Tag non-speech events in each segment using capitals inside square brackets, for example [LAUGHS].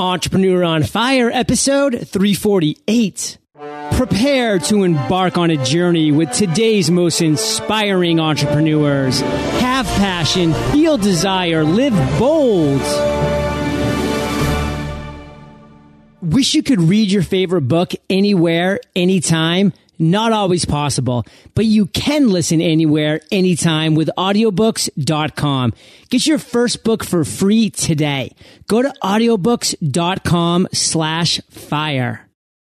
Entrepreneur on Fire, episode 348. Prepare to embark on a journey with today's most inspiring entrepreneurs. Have passion, feel desire, live bold. Wish you could read your favorite book anywhere, anytime? Not always possible, but you can listen anywhere, anytime with audiobooks.com. Get your first book for free today. Go to audiobooks.com slash fire.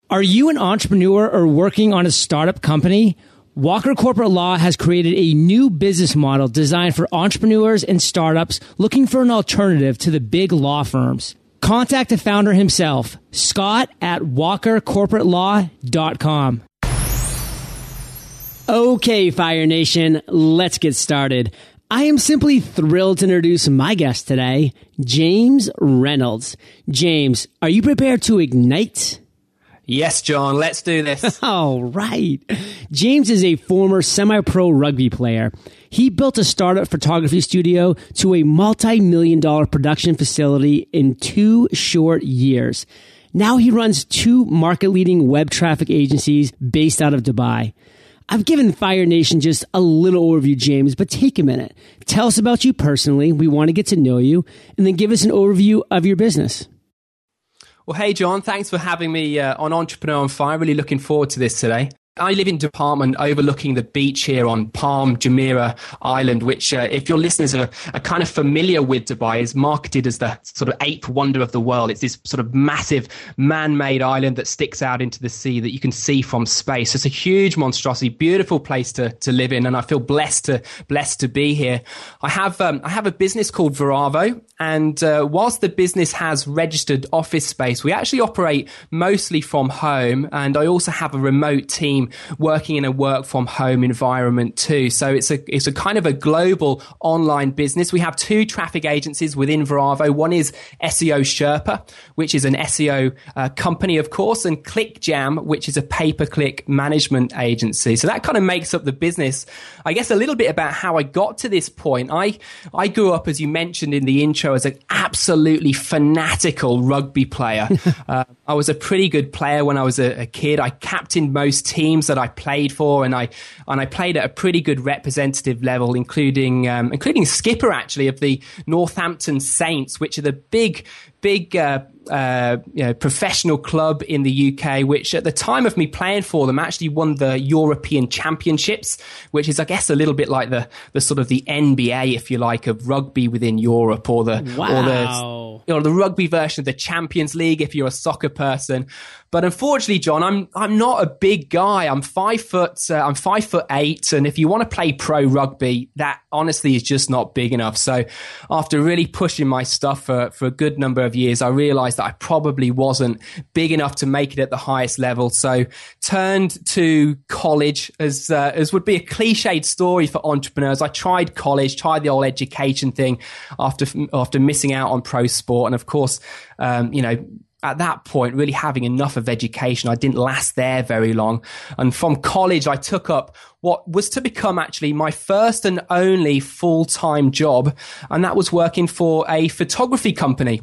Are you an entrepreneur or working on a startup company? Walker Corporate Law has created a new business model designed for entrepreneurs and startups looking for an alternative to the big law firms. Contact the founder himself, Scott at walkercorporatelaw.com. Okay, Fire Nation, let's get started. I am simply thrilled to introduce my guest today, James Reynolds. James, are you prepared to ignite? Yes, John, let's do this. [LAUGHS] All right. James is a former semi pro rugby player. He built a startup photography studio to a multi million dollar production facility in two short years. Now he runs two market leading web traffic agencies based out of Dubai. I've given Fire Nation just a little overview, James, but take a minute. Tell us about you personally. We want to get to know you, and then give us an overview of your business. Well, hey, John, thanks for having me uh, on Entrepreneur on Fire. Really looking forward to this today. I live in department overlooking the beach here on Palm Jumeirah Island, which, uh, if your listeners are, are, kind of familiar with Dubai, is marketed as the sort of eighth wonder of the world. It's this sort of massive man-made island that sticks out into the sea that you can see from space. It's a huge monstrosity, beautiful place to, to live in, and I feel blessed to blessed to be here. I have um, I have a business called Veravo, and uh, whilst the business has registered office space, we actually operate mostly from home, and I also have a remote team working in a work from home environment too. So it's a, it's a kind of a global online business. We have two traffic agencies within Veravo. One is SEO Sherpa, which is an SEO uh, company, of course, and ClickJam, which is a pay per click management agency. So that kind of makes up the business. I guess a little bit about how I got to this point. I, I grew up, as you mentioned in the intro, as an absolutely fanatical rugby player. [LAUGHS] uh, I was a pretty good player when I was a, a kid. I captained most teams teams that I played for, and I and I played at a pretty good representative level, including um, including skipper actually of the Northampton Saints, which are the big big uh, uh, you know, professional club in the UK, which at the time of me playing for them actually won the European Championships, which is, I guess, a little bit like the the sort of the NBA, if you like, of rugby within Europe, or the wow. or the or the rugby version of the Champions League, if you're a soccer person. But unfortunately, John, I'm I'm not a big guy. I'm five foot. Uh, I'm five foot eight, and if you want to play pro rugby, that honestly is just not big enough. So, after really pushing my stuff for for a good number of years, I realized that I probably wasn't big enough to make it at the highest level. So turned to college as, uh, as would be a cliched story for entrepreneurs. I tried college, tried the old education thing after, after missing out on pro sport. And of course, um, you know, at that point, really having enough of education, I didn't last there very long. And from college, I took up what was to become actually my first and only full time job. And that was working for a photography company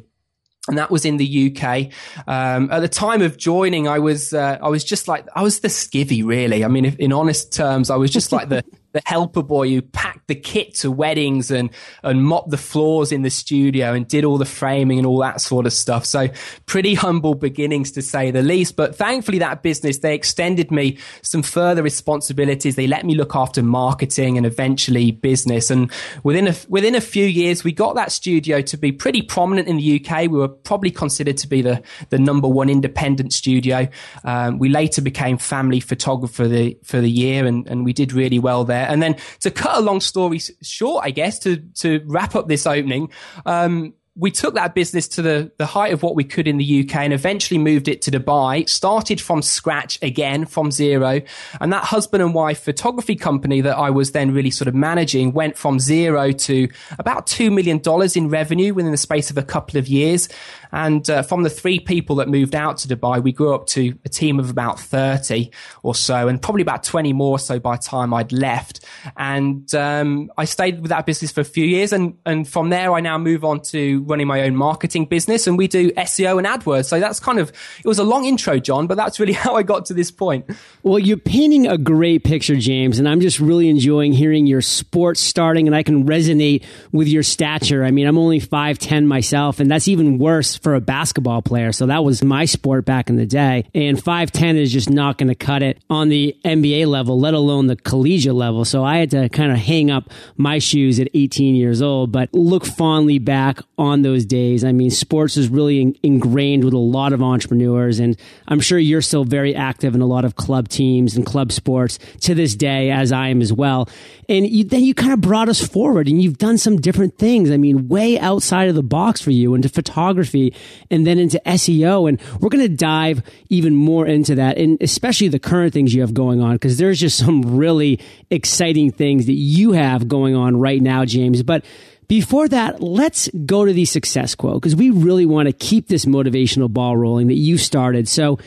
and that was in the UK. Um, at the time of joining, I was uh, I was just like I was the skivvy, really. I mean, if, in honest terms, I was just like the [LAUGHS] the helper boy who packed the kit to weddings and and mopped the floors in the studio and did all the framing and all that sort of stuff. So pretty humble beginnings to say the least. But thankfully, that business they extended me some further responsibilities. They let me look after marketing and eventually business. And within a within a few years, we got that studio to be pretty prominent in the UK. We were probably considered to be the the number one independent studio. Um, we later became family photographer the, for the year, and and we did really well there. And then to cut a long story short, I guess to to wrap up this opening, um, we took that business to the, the height of what we could in the UK and eventually moved it to Dubai, started from scratch again, from zero. And that husband and wife photography company that I was then really sort of managing went from zero to about $2 million in revenue within the space of a couple of years. And uh, from the three people that moved out to Dubai, we grew up to a team of about 30 or so, and probably about 20 more so by the time I'd left. And um, I stayed with that business for a few years. And, and from there, I now move on to running my own marketing business, and we do SEO and AdWords. So that's kind of, it was a long intro, John, but that's really [LAUGHS] how I got to this point. Well, you're painting a great picture, James, and I'm just really enjoying hearing your sports starting, and I can resonate with your stature. I mean, I'm only 5'10 myself, and that's even worse for a basketball player. So that was my sport back in the day. And 5'10 is just not going to cut it on the NBA level, let alone the collegiate level. So I had to kind of hang up my shoes at 18 years old, but look fondly back on those days. I mean, sports is really in- ingrained with a lot of entrepreneurs, and I'm sure you're still very active in a lot of club teams and club sports to this day, as I am as well. And you, then you kind of brought us forward and you've done some different things. I mean, way outside of the box for you into photography and then into SEO. And we're going to dive even more into that and especially the current things you have going on because there's just some really exciting things that you have going on right now, James. But before that, let's go to the success quote because we really want to keep this motivational ball rolling that you started. So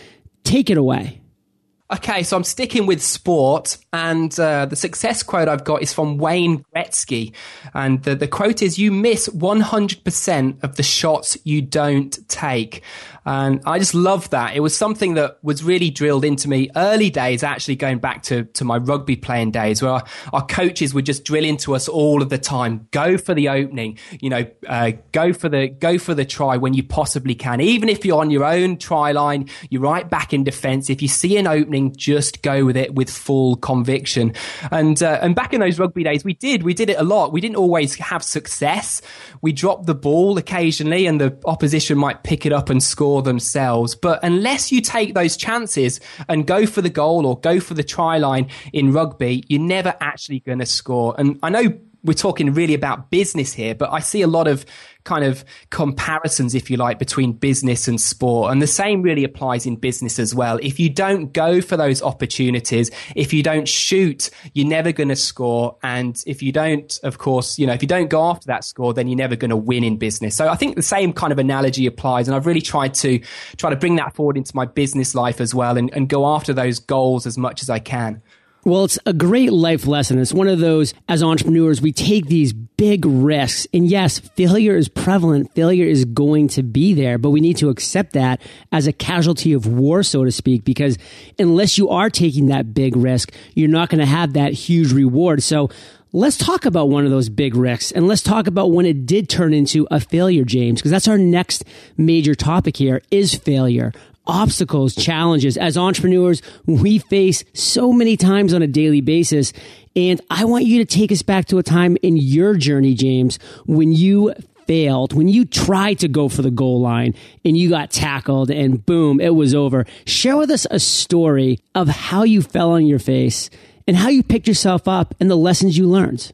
take it away. Okay, so I'm sticking with sport, and uh, the success quote I've got is from Wayne Gretzky, and the, the quote is: "You miss 100% of the shots you don't take." And I just love that. It was something that was really drilled into me early days, actually going back to, to my rugby playing days where our, our coaches would just drill into us all of the time. Go for the opening, you know, uh, go for the, go for the try when you possibly can. Even if you're on your own try line, you're right back in defense. If you see an opening, just go with it with full conviction. And, uh, and back in those rugby days, we did, we did it a lot. We didn't always have success. We dropped the ball occasionally and the opposition might pick it up and score themselves. But unless you take those chances and go for the goal or go for the try line in rugby, you're never actually going to score. And I know we're talking really about business here, but I see a lot of kind of comparisons, if you like, between business and sport. And the same really applies in business as well. If you don't go for those opportunities, if you don't shoot, you're never going to score. And if you don't, of course, you know, if you don't go after that score, then you're never going to win in business. So I think the same kind of analogy applies. And I've really tried to try to bring that forward into my business life as well and, and go after those goals as much as I can. Well, it's a great life lesson. It's one of those, as entrepreneurs, we take these big risks. And yes, failure is prevalent. Failure is going to be there, but we need to accept that as a casualty of war, so to speak, because unless you are taking that big risk, you're not going to have that huge reward. So Let's talk about one of those big risks and let's talk about when it did turn into a failure, James, because that's our next major topic here is failure obstacles, challenges as entrepreneurs we face so many times on a daily basis. And I want you to take us back to a time in your journey, James, when you failed, when you tried to go for the goal line and you got tackled and boom, it was over. Share with us a story of how you fell on your face and how you picked yourself up and the lessons you learned.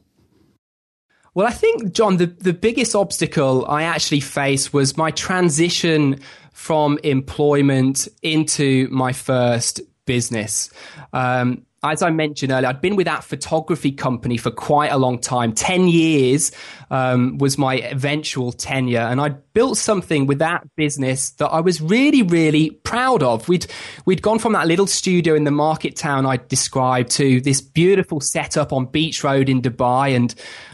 Well, I think, John, the, the biggest obstacle I actually faced was my transition from employment into my first business. Um, as I mentioned earlier, I'd been with that photography company for quite a long time. 10 years um, was my eventual tenure. And I built something with that business that I was really, really proud of. We'd, we'd gone from that little studio in the market town I described to this beautiful setup on Beach Road in Dubai. And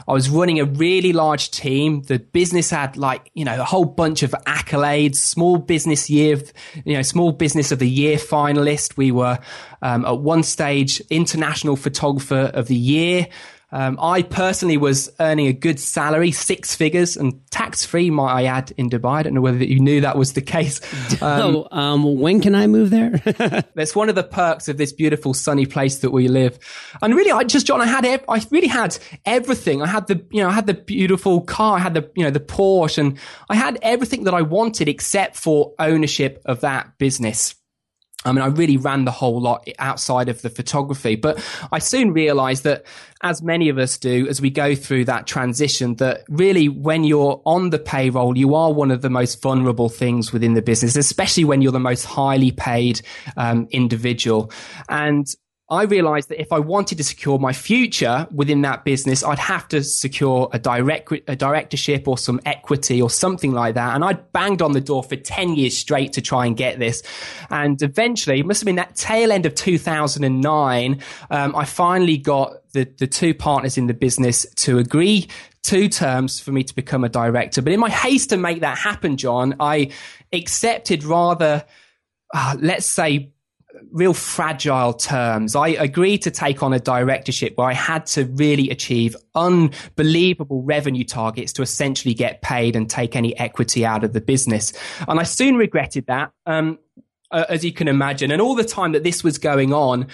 I was running a really large team. The business had like, you know, a whole bunch of accolades, small business year, you know, small business of the year finalist. We were um, at one stage international photographer of the year. Um, I personally was earning a good salary, six figures, and tax free, might I add, in Dubai. I don't know whether you knew that was the case. [LAUGHS] Um, oh, um, when can I move there? [LAUGHS] that's one of the perks of this beautiful sunny place that we live. And really, I just, John, I had, ev- I really had everything. I had the, you know, I had the beautiful car, I had the, you know, the Porsche, and I had everything that I wanted except for ownership of that business. I mean, I really ran the whole lot outside of the photography, but I soon realized that as many of us do, as we go through that transition, that really when you're on the payroll, you are one of the most vulnerable things within the business, especially when you're the most highly paid um, individual. And I realized that if I wanted to secure my future within that business, I'd have to secure a direct, a directorship or some equity or something like that. And I'd banged on the door for 10 years straight to try and get this. And eventually, it must have been that tail end of 2009, um, I finally got the, the two partners in the business to agree two terms for me to become a director. But in my haste to make that happen, John, I accepted rather, uh, let's say, real fragile terms. I agreed to take on a directorship where I had to really achieve unbelievable revenue targets to essentially get paid and take any equity out of the business. And I soon regretted that. Um, uh, as you can imagine. And all the time that this was going on,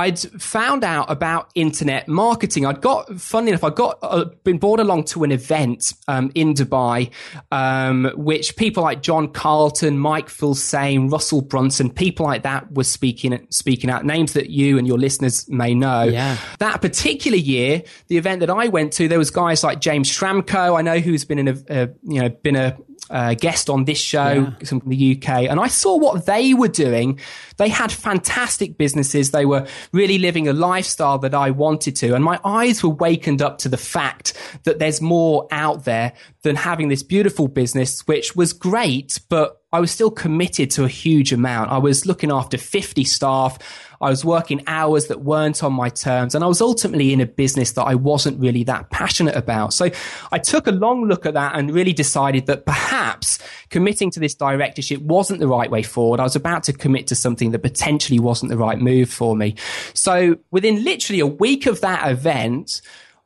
I'd found out about internet marketing. I'd got, funny enough, I got uh, been brought along to an event um, in Dubai, um, which people like John Carlton, Mike Filsaime, Russell Brunson, people like that were speaking speaking out names that you and your listeners may know. Yeah. That particular year, the event that I went to, there was guys like James Schramko, I know who's been in a, a you know been a uh, guest on this show yeah. from the UK, and I saw what they were doing. They had fantastic businesses. They were really living a lifestyle that I wanted to, and my eyes were wakened up to the fact that there's more out there than having this beautiful business, which was great, but I was still committed to a huge amount. I was looking after 50 staff. I was working hours that weren't on my terms. And I was ultimately in a business that I wasn't really that passionate about. So I took a long look at that and really decided that perhaps committing to this directorship wasn't the right way forward. I was about to commit to something that potentially wasn't the right move for me. So within literally a week of that event,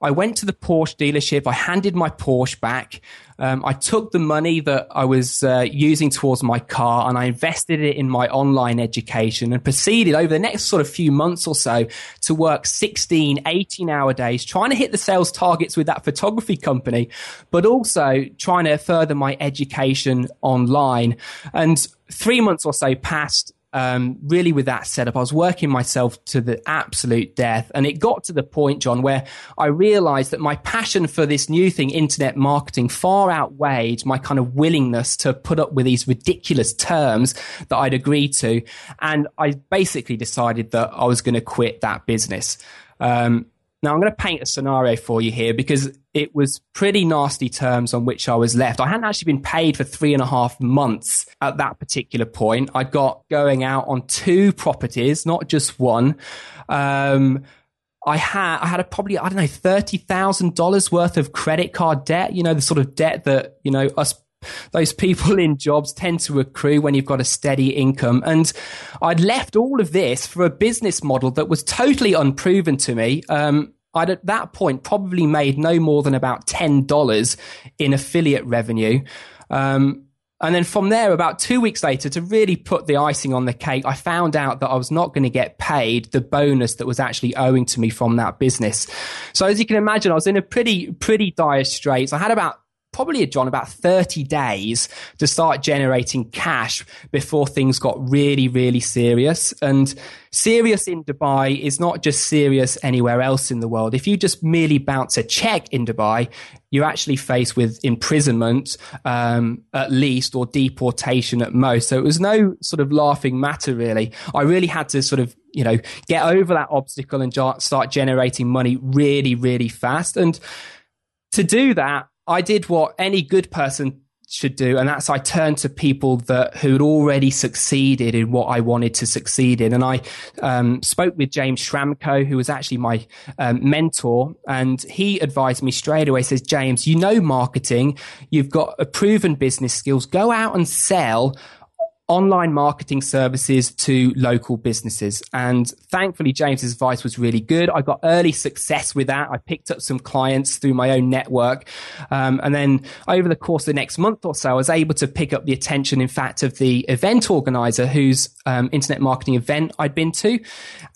I went to the Porsche dealership. I handed my Porsche back. Um, I took the money that I was uh, using towards my car and I invested it in my online education and proceeded over the next sort of few months or so to work 16, 18 hour days, trying to hit the sales targets with that photography company, but also trying to further my education online. And three months or so passed um, really with that setup, I was working myself to the absolute death. And it got to the point, John, where I realized that my passion for this new thing, internet marketing, far outweighed my kind of willingness to put up with these ridiculous terms that I'd agreed to. And I basically decided that I was going to quit that business. Um, now I'm going to paint a scenario for you here because it was pretty nasty terms on which I was left. I hadn't actually been paid for three and a half months at that particular point. I got going out on two properties, not just one. Um, I had I had a probably I don't know thirty thousand dollars worth of credit card debt. You know the sort of debt that you know us those people [LAUGHS] in jobs tend to accrue when you've got a steady income. And I'd left all of this for a business model that was totally unproven to me. Um, I'd at that point probably made no more than about $10 in affiliate revenue. Um, and then from there, about two weeks later, to really put the icing on the cake, I found out that I was not going to get paid the bonus that was actually owing to me from that business. So as you can imagine, I was in a pretty, pretty dire straits. I had about probably had John about 30 days to start generating cash before things got really, really serious. And serious in Dubai is not just serious anywhere else in the world. If you just merely bounce a check in Dubai, you're actually faced with imprisonment, um, at least, or deportation at most. So it was no sort of laughing matter, really. I really had to sort of, you know, get over that obstacle and start generating money really, really fast. And to do that, I did what any good person should do, and that's I turned to people that who'd already succeeded in what I wanted to succeed in. And I um, spoke with James Schramko, who was actually my um, mentor, and he advised me straight away. Says James, you know marketing, you've got a proven business skills. Go out and sell online marketing services to local businesses. And thankfully, James's advice was really good. I got early success with that. I picked up some clients through my own network. Um, and then over the course of the next month or so, I was able to pick up the attention, in fact, of the event organizer whose um, internet marketing event I'd been to.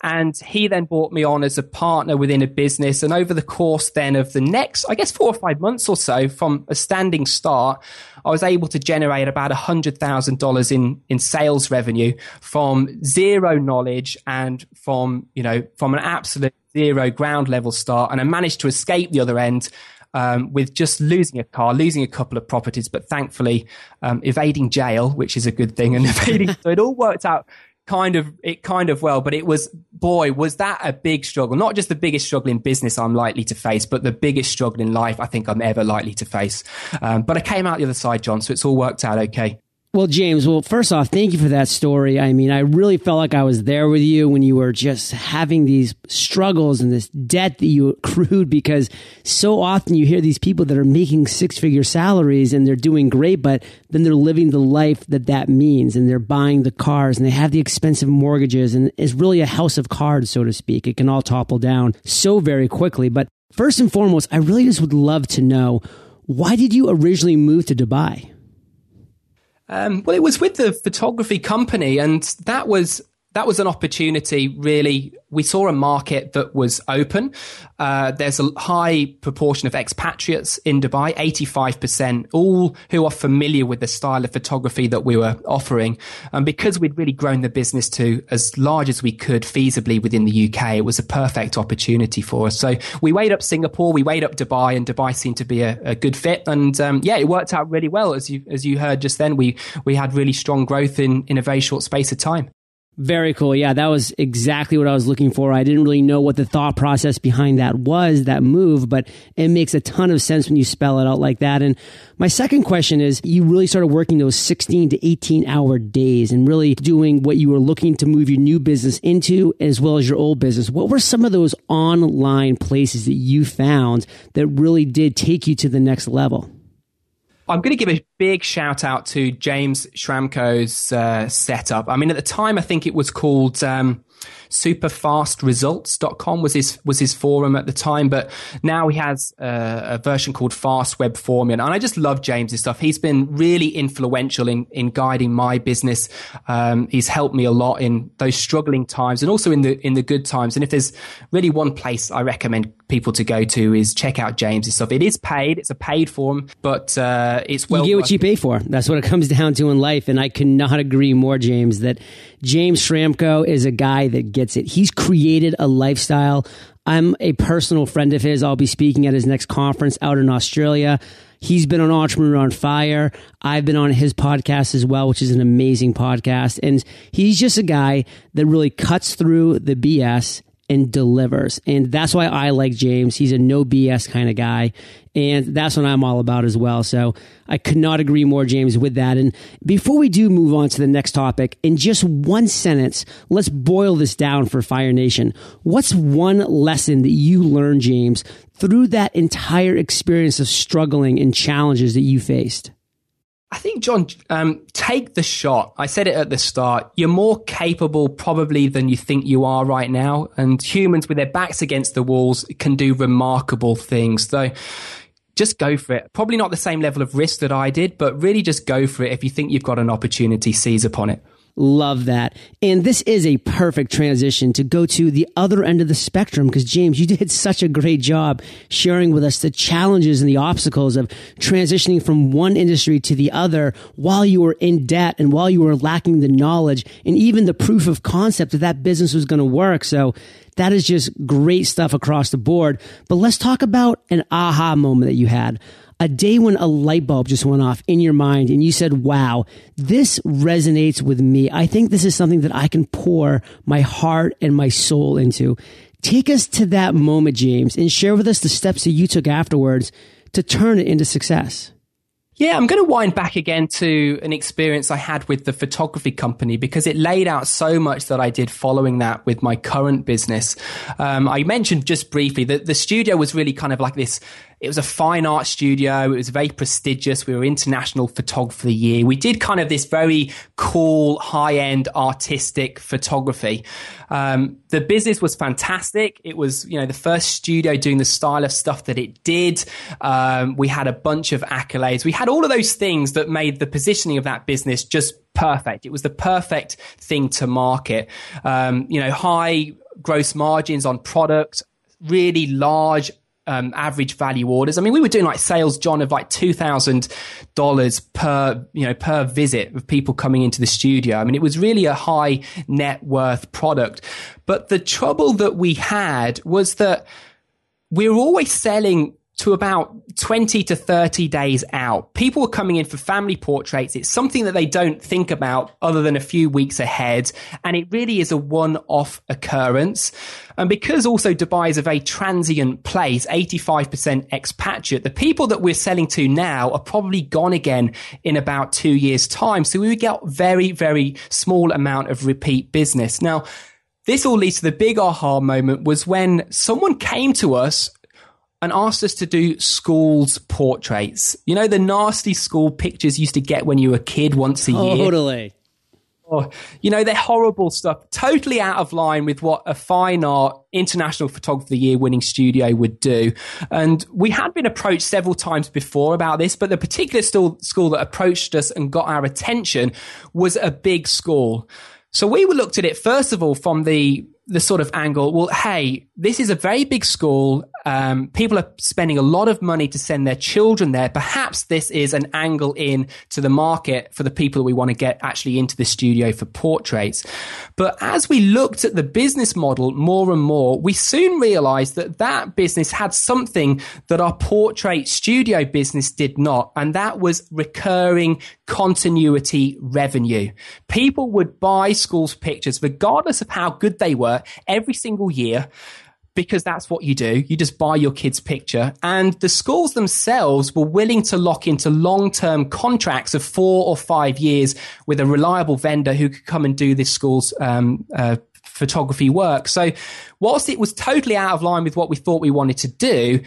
And he then brought me on as a partner within a business. And over the course then of the next, I guess, four or five months or so from a standing start, I was able to generate about $100,000 in, in sales revenue from zero knowledge and from, you know, from an absolute zero ground level start. And I managed to escape the other end um, with just losing a car, losing a couple of properties, but thankfully um, evading jail, which is a good thing, and [LAUGHS] evading. so it all worked out kind of it kind of well, but it was boy was that a big struggle. Not just the biggest struggle in business I'm likely to face, but the biggest struggle in life I think I'm ever likely to face. Um, but I came out the other side, John, so it's all worked out okay. Well, James, well, first off, thank you for that story. I mean, I really felt like I was there with you when you were just having these struggles and this debt that you [LAUGHS] accrued because so often you hear these people that are making six figure salaries and they're doing great, but then they're living the life that that means and they're buying the cars and they have the expensive mortgages and it's really a house of cards, so to speak. It can all topple down so very quickly. But first and foremost, I really just would love to know why did you originally move to Dubai? Um, well, it was with the photography company, and that was that was an opportunity really. We saw a market that was open. Uh, there's a high proportion of expatriates in dubai 85% all who are familiar with the style of photography that we were offering. And because we'd really grown the business to as large as we could feasibly within the uk it was a perfect opportunity for us. So we weighed up singapore we weighed up dubai and dubai seemed to be a, a good fit. And um, yeah it worked out really well. As you as you heard just then we we had really strong growth in in a very short space of time very cool. Yeah, that was exactly what I was looking for. I didn't really know what the thought process behind that was, that move, but it makes a ton of sense when you spell it out like that. And my second question is you really started working those 16 to 18 hour days and really doing what you were looking to move your new business into as well as your old business. What were some of those online places that you found that really did take you to the next level? I'm going to give a big shout out to James Schramko's uh, setup. I mean, at the time, I think it was called um, superfastresults.com was his was his forum at the time but now he has a, a version called fast web formula. And i just love james's stuff. He's been really influential in in guiding my business. Um, he's helped me a lot in those struggling times and also in the in the good times. And if there's really one place i recommend people to go to is check out james's stuff. It is paid. It's a paid form but uh, it's well you get what you pay for. That's what it comes down to in life. And i cannot agree more james that James Schramko is a guy that gets it. He's created a lifestyle. I'm a personal friend of his. I'll be speaking at his next conference out in Australia. He's been on Entrepreneur on Fire. I've been on his podcast as well, which is an amazing podcast. And he's just a guy that really cuts through the BS and delivers. And that's why I like James. He's a no BS kind of guy. And that's what I'm all about as well. So I could not agree more, James, with that. And before we do move on to the next topic, in just one sentence, let's boil this down for Fire Nation. What's one lesson that you learned, James, through that entire experience of struggling and challenges that you faced? I think, John, um, take the shot. I said it at the start. You're more capable probably than you think you are right now. And humans with their backs against the walls can do remarkable things. So just go for it. Probably not the same level of risk that I did, but really just go for it. If you think you've got an opportunity, seize upon it. Love that. And this is a perfect transition to go to the other end of the spectrum because James, you [LAUGHS] did such a great job sharing with us the challenges and the obstacles of transitioning from one industry to the other while you were in debt and while you were lacking the knowledge and even the proof of concept that that business was going to work. So that is just great stuff across the board. But let's talk about an aha moment that you had a day when a light bulb just went off in your mind and you said, wow, this resonates with me. I think this is something that I can pour my heart and my soul into. Take us to that moment, James, and share with us the steps that you took afterwards to turn it into success. Yeah, I'm going to wind back again to an experience I had with the photography company because it laid out so much that I did following that with my current business. Um, I mentioned just briefly that the studio was really kind of like this it was a fine art studio. It was very prestigious. We were International Photographer of the Year. We did kind of this very cool, high end artistic photography. Um, the business was fantastic. It was, you know, the first studio doing the style of stuff that it did. Um, we had a bunch of accolades. We had all of those things that made the positioning of that business just perfect. It was the perfect thing to market. Um, you know, high gross margins on product, really large um, average value orders. I mean, we were doing like sales, John, of like two thousand dollars per you know per visit of people coming into the studio. I mean, it was really a high net worth product. But the trouble that we had was that we were always selling to about 20 to 30 days out. People are coming in for family portraits. It's something that they don't think about other than a few weeks ahead. And it really is a one off occurrence. And because also Dubai is a very transient place, 85% expatriate, the people that we're selling to now are probably gone again in about two years time. So we would get very, very small amount of repeat business. Now, this all leads to the big aha moment was when someone came to us and asked us to do schools portraits. You know, the nasty school pictures you used to get when you were a kid once a year. Totally. Oh, you know, they're horrible stuff, totally out of line with what a fine art international photographer of the year winning studio would do. And we had been approached several times before about this, but the particular school that approached us and got our attention was a big school. So we looked at it, first of all, from the the sort of angle, well, hey, this is a very big school. Um, people are spending a lot of money to send their children there. Perhaps this is an angle in to the market for the people that we want to get actually into the studio for portraits. But as we looked at the business model more and more, we soon realized that that business had something that our portrait studio business did not. And that was recurring continuity revenue. People would buy schools pictures regardless of how good they were every single year because that's what you do. You just buy your kid's picture. And the schools themselves were willing to lock into long term contracts of four or five years with a reliable vendor who could come and do this school's um, uh, photography work. So, whilst it was totally out of line with what we thought we wanted to do,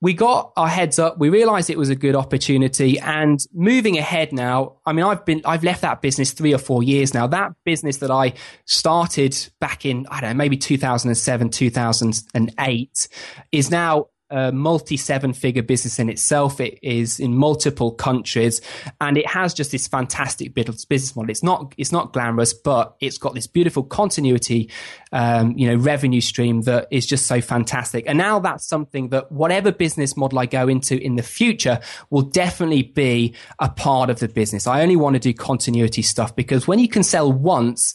we got our heads up. We realized it was a good opportunity and moving ahead now. I mean, I've been, I've left that business three or four years now. That business that I started back in, I don't know, maybe 2007, 2008 is now a multi seven figure business in itself. It is in multiple countries and it has just this fantastic business model. It's not, it's not glamorous, but it's got this beautiful continuity, um, you know, revenue stream that is just so fantastic. And now that's something that whatever business model I go into in the future will definitely be a part of the business. I only want to do continuity stuff because when you can sell once,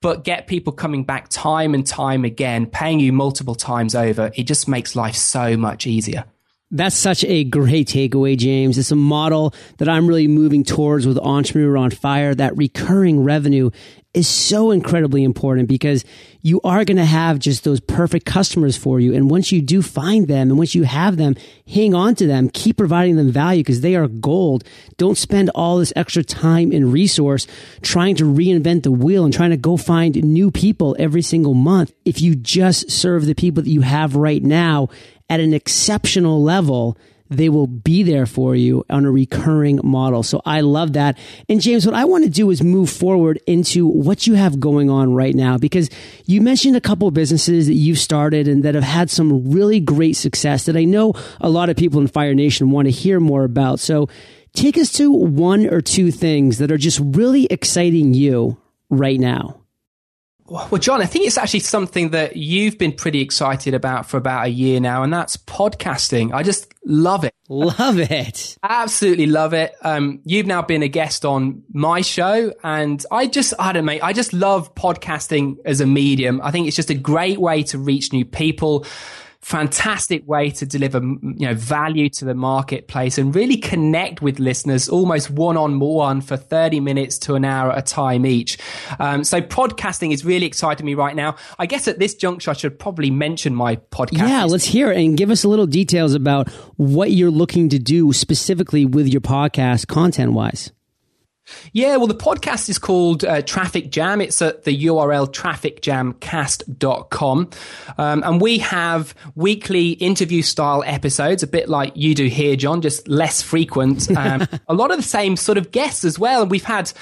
but get people coming back time and time again, paying you multiple times over. It just makes life so much easier. That's such a great takeaway, James. It's a model that I'm really moving towards with Entrepreneur on Fire. That recurring revenue is so incredibly important because you are going to have just those perfect customers for you. And once you do find them and once you have them, hang on to them, keep providing them value because they are gold. Don't spend all this extra time and resource trying to reinvent the wheel and trying to go find new people every single month. If you just serve the people that you have right now at an exceptional level, they will be there for you on a recurring model. So I love that. And James, what I want to do is move forward into what you have going on right now because you mentioned a couple of businesses that you've started and that have had some really great success that I know a lot of people in Fire Nation want to hear more about. So take us to one or two things that are just really exciting you right now. Well, John, I think it's actually something that you've been pretty excited about for about a year now, and that's podcasting. I just love it. Love it. Absolutely love it. Um, you've now been a guest on my show, and I just, I don't know, mate, I just love podcasting as a medium. I think it's just a great way to reach new people fantastic way to deliver you know value to the marketplace and really connect with listeners almost one on one for 30 minutes to an hour at a time each. Um, so podcasting is really exciting me right now. I guess at this juncture i should probably mention my podcast yeah let's hear it and give us a little details about what you're looking to do specifically with your podcast content wise yeah, well, the podcast is called uh, Traffic Jam. It's at the URL trafficjamcast.com. Um, and we have weekly interview style episodes, a bit like you do here, John, just less frequent. [LAUGHS] Um, a lot of the same sort of guests as well. And we've had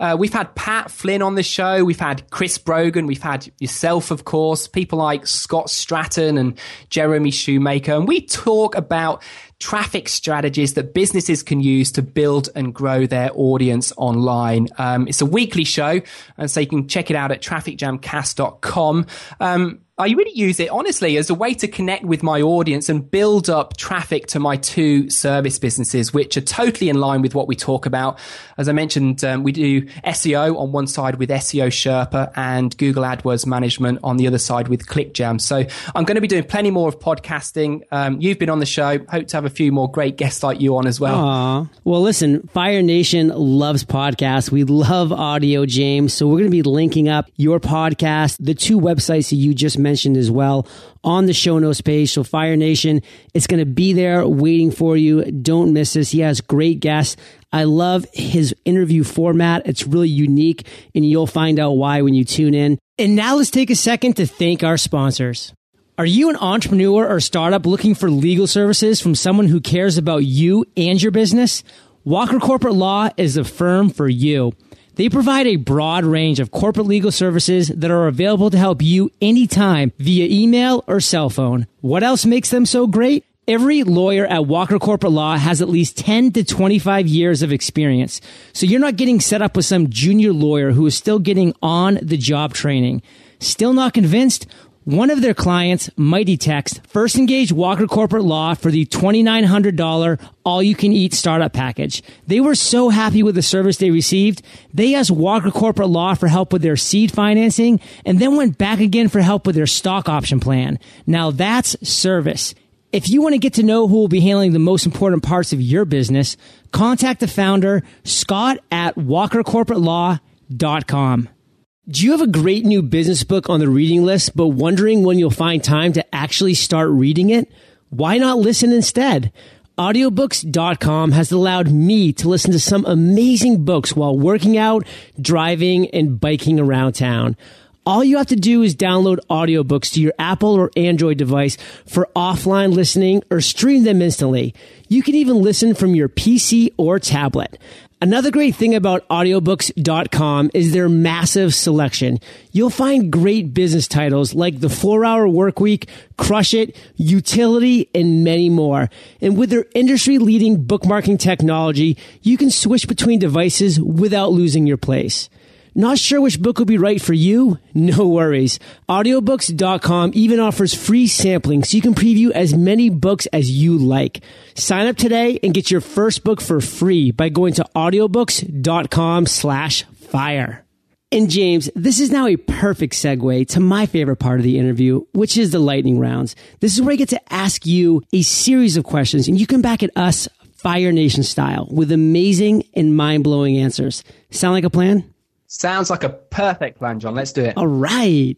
uh, we've had Pat Flynn on the show. We've had Chris Brogan. We've had yourself, of course, people like Scott Stratten and Jeremy Shoemaker. And we talk about traffic strategies that businesses can use to build and grow their audience online. Um, it's a weekly show, and so you can check it out at trafficjamcast.com. Um, I really use it honestly as a way to connect with my audience and build up traffic to my two service businesses, which are totally in line with what we talk about. As I mentioned, um, we do SEO on one side with SEO Sherpa and Google AdWords management on the other side with ClickJam. So I'm going to be doing plenty more of podcasting. Um, you've been on the show. Hope to have a few more great guests like you on as well. Aww. Well, listen, Fire Nation loves podcasts. We love audio, James. So we're going to be linking up your podcast, the two websites that you just mentioned mentioned as well on the show notes page. So Fire Nation, it's going to be there waiting for you. Don't miss this. He has great guests. I love his interview format. It's really unique and you'll find out why when you tune in. And now let's take a second to thank our sponsors. Are you an entrepreneur or startup looking for legal services from someone who cares about you and your business? Walker Corporate Law is the firm for you. They provide a broad range of corporate legal services that are available to help you anytime via email or cell phone. What else makes them so great? Every lawyer at Walker Corporate Law has at least 10 to 25 years of experience. So you're not getting set up with some junior lawyer who is still getting on the job training. Still not convinced? One of their clients, Mighty Text, first engaged Walker Corporate Law for the $2,900 all you can eat startup package. They were so happy with the service they received. They asked Walker Corporate Law for help with their seed financing and then went back again for help with their stock option plan. Now that's service. If you want to get to know who will be handling the most important parts of your business, contact the founder, Scott at walkercorporatelaw.com. Do you have a great new business book on the reading list, but wondering when you'll find time to actually start reading it? Why not listen instead? Audiobooks.com has allowed me to listen to some amazing books while working out, driving, and biking around town. All you have to do is download audiobooks to your Apple or Android device for offline listening or stream them instantly. You can even listen from your PC or tablet. Another great thing about audiobooks.com is their massive selection. You'll find great business titles like The 4 Hour Workweek, Crush It, Youtility, and many more. And with their industry leading bookmarking technology, you can switch between devices without losing your place. Not sure which book will be right for you? No worries. Audiobooks.com even offers free sampling so you can preview as many books as you like. Sign up today and get your first book for free by going to audiobooks.com slash fire. And James, this is now a perfect segue to my favorite part of the interview, which is the lightning rounds. This is where I get to ask you a series of questions and you come back at us Fire Nation style with amazing and mind blowing answers. Sound like a plan? Sounds like a perfect plan, John. Let's do it. All right.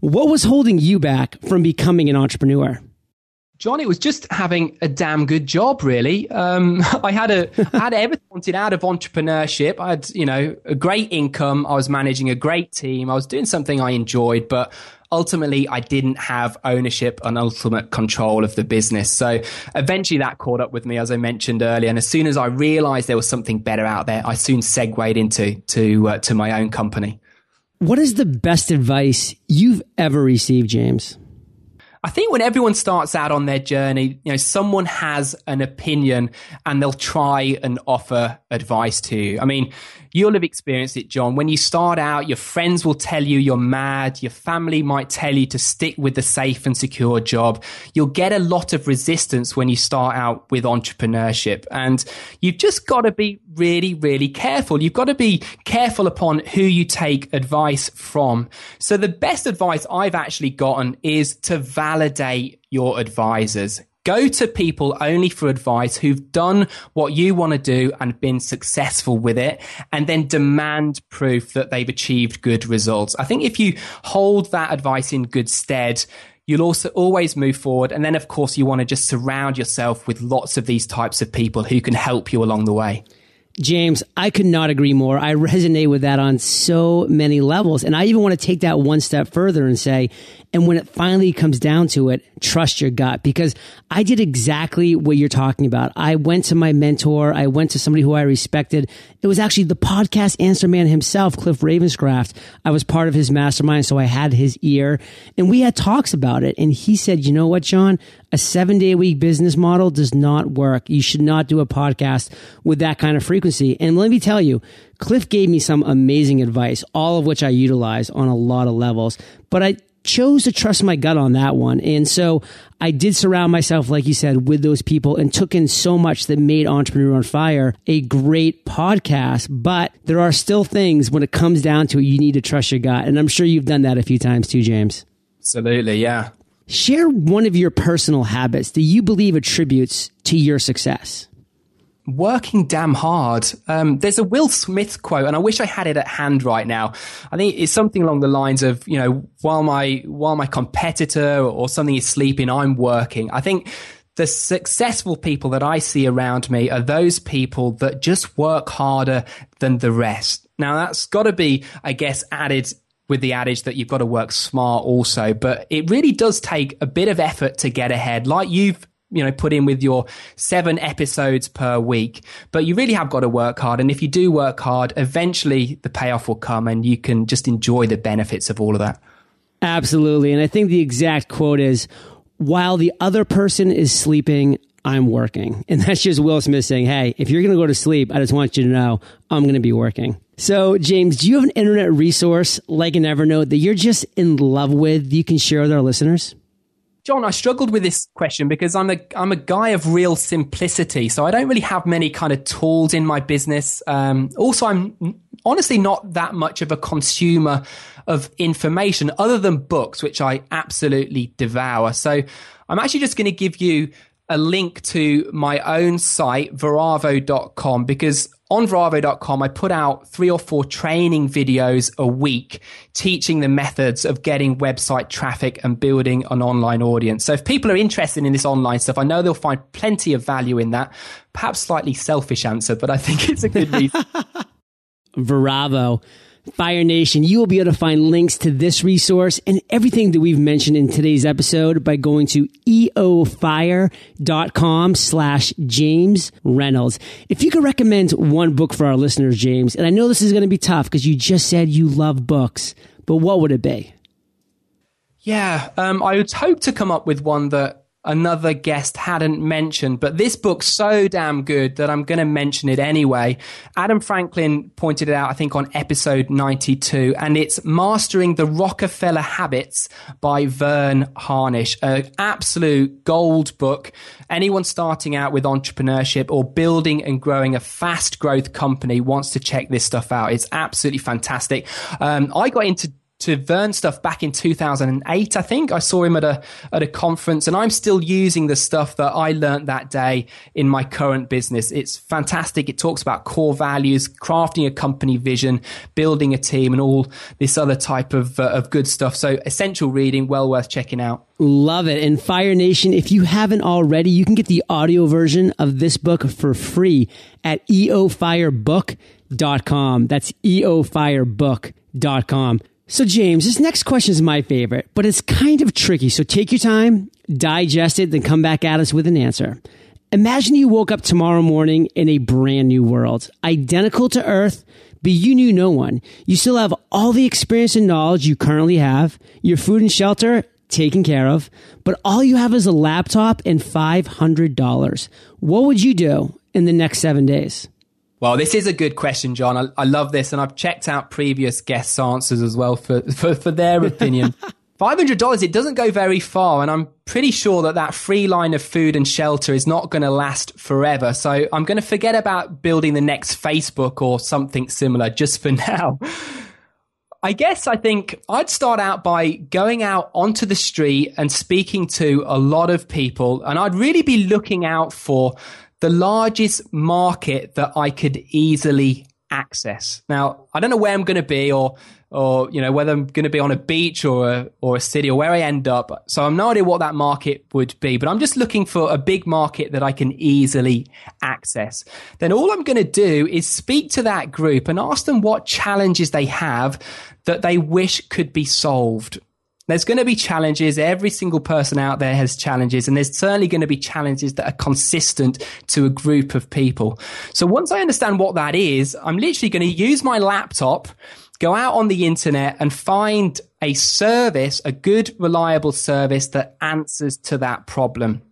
What was holding you back from becoming an entrepreneur? John, it was just having a damn good job, really. Um, [LAUGHS] I had a, I had everything wanted out of entrepreneurship. I had, you know, a great income. I was managing a great team. I was doing something I enjoyed, but ultimately I didn't have ownership and ultimate control of the business. So eventually that caught up with me, as I mentioned earlier. And as soon as I realized there was something better out there, I soon segued into to uh, to my own company. What is the best advice you've ever received, James? I think when everyone starts out on their journey, you know, someone has an opinion and they'll try and offer advice to. I mean, You'll have experienced it, John. When you start out, your friends will tell you you're mad. Your family might tell you to stick with the safe and secure job. You'll get a lot of resistance when you start out with entrepreneurship. And you've just got to be really, really careful. You've got to be careful upon who you take advice from. So the best advice I've actually gotten is to validate your advisors. Go to people only for advice who've done what you want to do and been successful with it, and then demand proof that they've achieved good results. I think if you hold that advice in good stead, you'll also always move forward. And then, of course, you want to just surround yourself with lots of these types of people who can help you along the way. James, I could not agree more. I resonate with that on so many levels. And I even want to take that one step further and say, and when it finally comes down to it, trust your gut because I did exactly what you're talking about. I went to my mentor. I went to somebody who I respected. It was actually the podcast answer man himself, Cliff Ravenscraft. I was part of his mastermind. So I had his ear and we had talks about it. And he said, you know what, John, a seven day a week business model does not work. You should not do a podcast with that kind of frequency. And let me tell you, Cliff gave me some amazing advice, all of which I utilize on a lot of levels. But I chose to trust my gut on that one. And so I did surround myself, like you said, with those people and took in so much that made Entrepreneur on Fire a great podcast. But there are still things when it comes down to it, you need to trust your gut. And I'm sure you've done that a few times too, James. Absolutely. Yeah. Share one of your personal habits that you believe attributes to your success working damn hard. Um, there's a Will Smith quote, and I wish I had it at hand right now. I think it's something along the lines of, you know, while my while my competitor or something is sleeping, I'm working. I think the successful people that I see around me are those people that just work harder than the rest. Now that's got to be, I guess, added with the adage that you've got to work smart also, but it really does take a bit of effort to get ahead. Like you've you know put in with your seven episodes per week. But you really have got to work hard. And if you do work hard eventually the payoff will come and you can just enjoy the benefits of all of that. Absolutely. And i think the exact quote is while the other person is sleeping i'm working. [LAUGHS] And that's just will smith saying hey if you're going to go to sleep i just want you to know i'm going to be working. So, James, do you have an internet resource like an Evernote that you're just in love with you can share with our listeners? John, I struggled with this question because I'm a I'm a guy of real simplicity, so I don't really have many kind of tools in my business. Um, also, I'm honestly not that much of a consumer of information other than books, which I absolutely devour. So, I'm actually just going to give you a link to my own site, Veravo.com, because on Veravo.com, I put out three or four training videos a week teaching the methods of getting website traffic and building an online audience. So if people are interested in this online stuff, I know they'll find plenty of value in that. Perhaps slightly selfish answer, but I think it's a good reason. [LAUGHS] Veravo. Fire Nation, you will be able to find links to this resource and everything that we've mentioned in today's episode by going to eofire.com slash James Reynolds. If you could recommend one book for our listeners, James, and I know this is going to be tough because you just said you love books, but what would it be? Yeah, um, I would hope to come up with one that another guest hadn't mentioned, but this book's so damn good that I'm going to mention it anyway. Adam Franklin pointed it out, I think, on episode 92, and it's Mastering the Rockefeller Habits by Verne Harnish, an absolute gold book. Anyone starting out with entrepreneurship or building and growing a fast growth company wants to check this stuff out. It's absolutely fantastic. Um, I got into to Verne stuff back in 2008, I think. I saw him at a, at a conference and I'm still using the stuff that I learned that day in my current business. It's fantastic. It talks about core values, crafting a company vision, building a team and all this other type of, uh, of good stuff. So essential reading, well worth checking out. Love it. And Fire Nation, if you haven't already, you can get the audio version of this book for free at eofirebook.com. That's eofirebook.com. So, James, this next question is my favorite, but it's kind of tricky. So, take your time, digest it, then come back at us with an answer. Imagine you woke up tomorrow morning in a brand new world, identical to Earth, but you knew no one. You still have all the experience and knowledge you currently have, your food and shelter taken care of, but all you have is a laptop and $500. What would you do in the next seven days? Well, this is a good question, John. I, I, love this, and I've checked out previous guests' answers as well for for, for their [LAUGHS] opinion. Five hundred dollars. It doesn't go very far, and I'm pretty sure that that free line of food and shelter is not going to last forever. So I'm going to forget about building the next Facebook or something similar just for [LAUGHS] now. I guess I think I'd start out by going out onto the street and speaking to a lot of people, and I'd really be looking out for the largest market that I could easily access. Now, I don't know where I'm going to be or or you know whether I'm going to be on a beach or a, or a city or where I end up. So I'm no idea what that market would be, but I'm just looking for a big market that I can easily access. Then all I'm going to do is speak to that group and ask them what challenges they have that they wish could be solved. There's going to be challenges. Every single person out there has challenges, and there's certainly going to be challenges that are consistent to a group of people. So once I understand what that is, I'm literally going to use my laptop, go out on the internet and find a service, a good, reliable service that answers to that problem.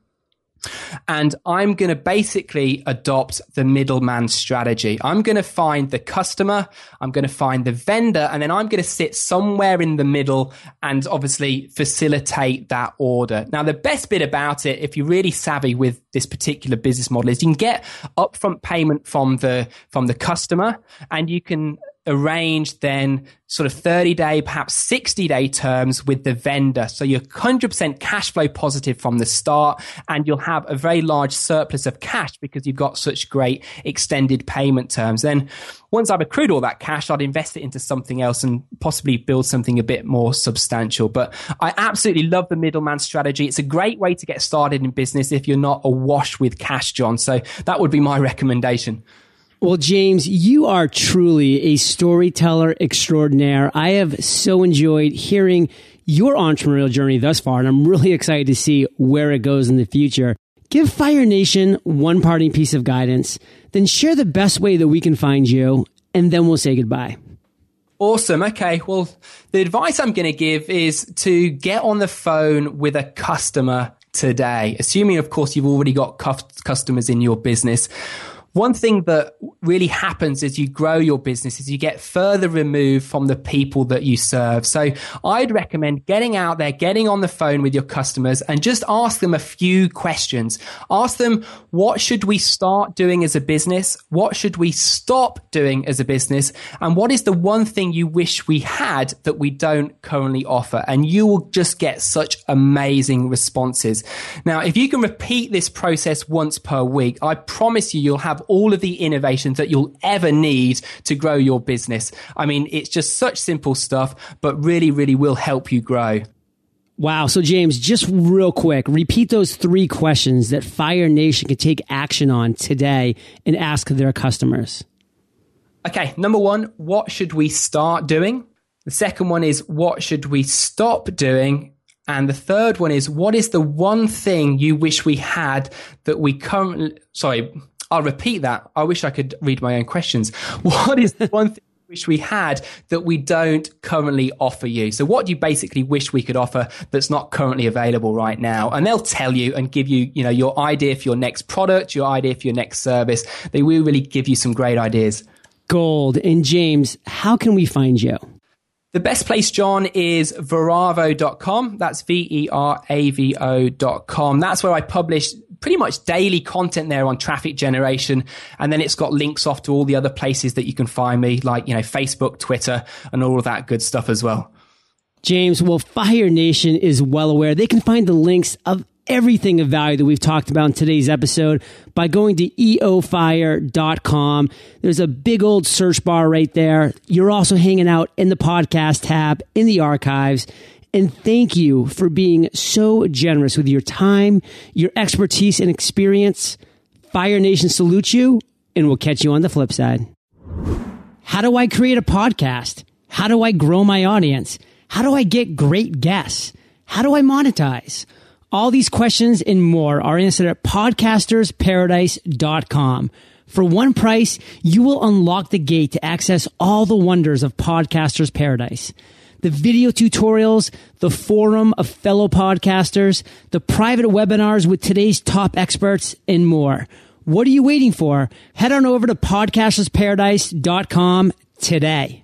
And I'm going to basically adopt the middleman strategy. I'm going to find the customer, I'm going to find the vendor, and then I'm going to sit somewhere in the middle and obviously facilitate that order. Now, the best bit about it, if you're really savvy with this particular business model, is you can get upfront payment from the, from the customer and you can arrange then sort of 30 day, perhaps 60 day terms with the vendor. So you're 100% cash flow positive from the start and you'll have a very large surplus of cash because you've got such great extended payment terms. Then once I've accrued all that cash, I'd invest it into something else and possibly build something a bit more substantial. But I absolutely love the middleman strategy. It's a great way to get started in business if you're not awash with cash, John. So that would be my [LAUGHS] recommendation. Well, James, you are truly a storyteller extraordinaire. I have so enjoyed hearing your entrepreneurial journey thus far, and I'm really excited to see where it goes in the future. Give Fire Nation one parting piece of guidance, then share the best way that we can find you, and then we'll say goodbye. Awesome. Okay. Well, the advice I'm going to give is to get on the phone with a customer today, assuming, of course, you've already got customers in your business one thing that really happens as you grow your business is you get further removed from the people that you serve. So I'd recommend getting out there, getting on the phone with your customers and just ask them a few questions. Ask them, what should we start doing as a business? What should we stop doing as a business? And what is the one thing you wish we had that we don't currently offer? And you will just get such amazing responses. Now, if you can repeat this process once per week, I promise you, you'll have all of the innovations that you'll ever need to grow your business. I mean, it's just such simple stuff, but really, really will help you grow. Wow. So, James, just real quick, repeat those three questions that Fire Nation can take action on today and ask their customers. Okay. Number one, what should we start doing? The second one is, what should we stop doing? And the third one is, what is the one thing you wish we had that we currently, sorry, I'll repeat that. I wish I could read my own questions. [LAUGHS] What is the one thing wish we had that we don't currently offer you? So what do you basically wish we could offer that's not currently available right now? And they'll tell you and give you, you know, your idea for your next product, your idea for your next service. They will really give you some great ideas. Gold. And James, how can we find you? The best place, John, is veravo.com. That's V-E-R-A-V-O.com. That's where I publish pretty much daily content there on traffic generation. And then it's got links off to all the other places that you can find me, like, you know, Facebook, Twitter, and all of that good stuff as well. James, well, Fire Nation is well aware. They can find the links of everything of value that we've talked about in today's episode by going to eofire.com. There's a big old search bar right there. You're also hanging out in the podcast tab in the archives. And thank you for being so generous with your time, your expertise, and experience. Fire Nation salutes you, and we'll catch you on the flip side. How do I create a podcast? How do I grow my audience? How do I get great guests? How do I monetize? All these questions and more are answered at podcastersparadise.com. For one price, you will unlock the gate to access all the wonders of Podcasters Paradise. The video tutorials, the forum of fellow podcasters, the private webinars with today's top experts, and more. What are you waiting for? Head on over to podcastersparadise.com today.